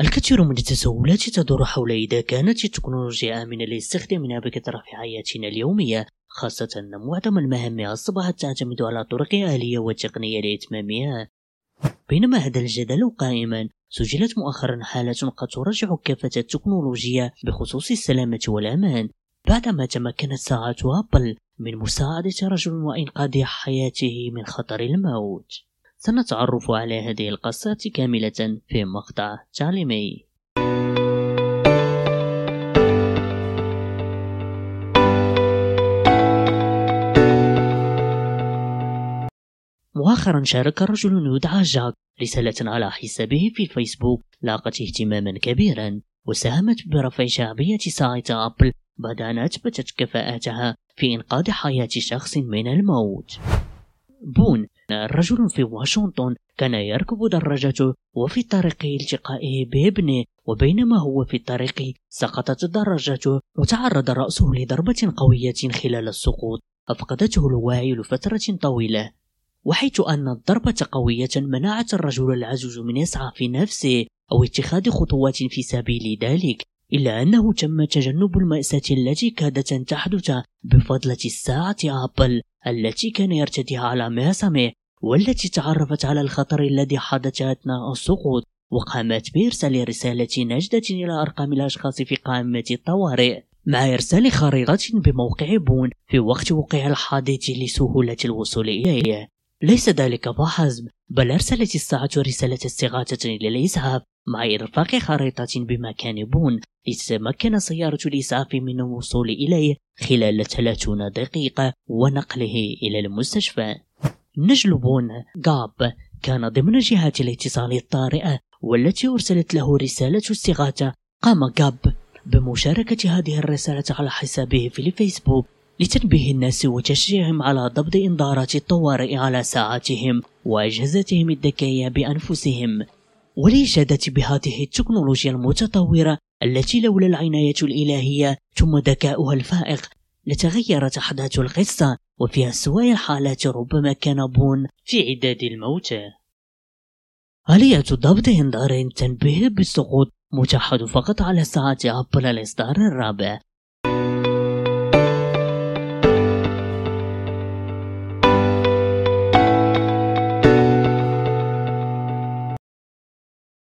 الكثير من التساؤلات تدور حول إذا كانت التكنولوجيا آمنة لاستخدامنا بكثرة في حياتنا اليومية خاصة أن معظم المهام أصبحت تعتمد على طرق آلية وتقنية لإتمامها. بينما هذا الجدل قائما سجلت مؤخرا حالات قد ترجع كافة التكنولوجيا بخصوص السلامة والأمان. بعدما تمكنت ساعات أبل من مساعدة رجل وإنقاذ حياته من خطر الموت. سنتعرف على هذه القصة كاملة في مقطع تعليمي مؤخرا شارك رجل يدعى جاك رسالة على حسابه في الفيسبوك لاقت اهتماما كبيرا وساهمت برفع شعبية ساعة أبل بعد أن أثبتت كفاءتها في إنقاذ حياة شخص من الموت. بون رجل في واشنطن كان يركب دراجته وفي طريق التقائه بابنه وبينما هو في الطريق سقطت دراجته وتعرض رأسه لضربة قوية خلال السقوط أفقدته الوعي لفترة طويلة. وحيث أن الضربة قوية منعت الرجل العجوز من إسعاف نفسه أو اتخاذ خطوات في سبيل ذلك إلا أنه تم تجنب المأساة التي كادت أن تحدث بفضلة الساعة أبل التي كان يرتديها على معصمه والتي تعرفت على الخطر الذي حدث أثناء السقوط وقامت بإرسال رسالة نجدة إلى أرقام الأشخاص في قائمة الطوارئ مع إرسال خريطة بموقع بون في وقت وقوع الحادث لسهولة الوصول إليه. ليس ذلك فحسب بل أرسلت الساعة رسالة استغاثة للإسعاف مع إرفاق خريطة بمكان بون لتتمكن سيارة الإسعاف من الوصول إليه خلال 30 دقيقة ونقله إلى المستشفى. نجل بون غاب كان ضمن جهات الاتصال الطارئة والتي أرسلت له رسالة استغاثة. قام غاب بمشاركة هذه الرسالة على حسابه في الفيسبوك لتنبيه الناس وتشجيعهم على ضبط إنذارات الطوارئ على ساعاتهم وأجهزتهم الذكية بأنفسهم. والإشادة بهذه التكنولوجيا المتطورة التي لولا العناية الإلهية ثم ذكاؤها الفائق لتغيرت أحداث القصة وفي أسوأ الحالات ربما كان بون في عداد الموتى. آلية ضبط إنذار تنبيه بالسقوط متاحة فقط على ساعات أبل الإصدار الرابع.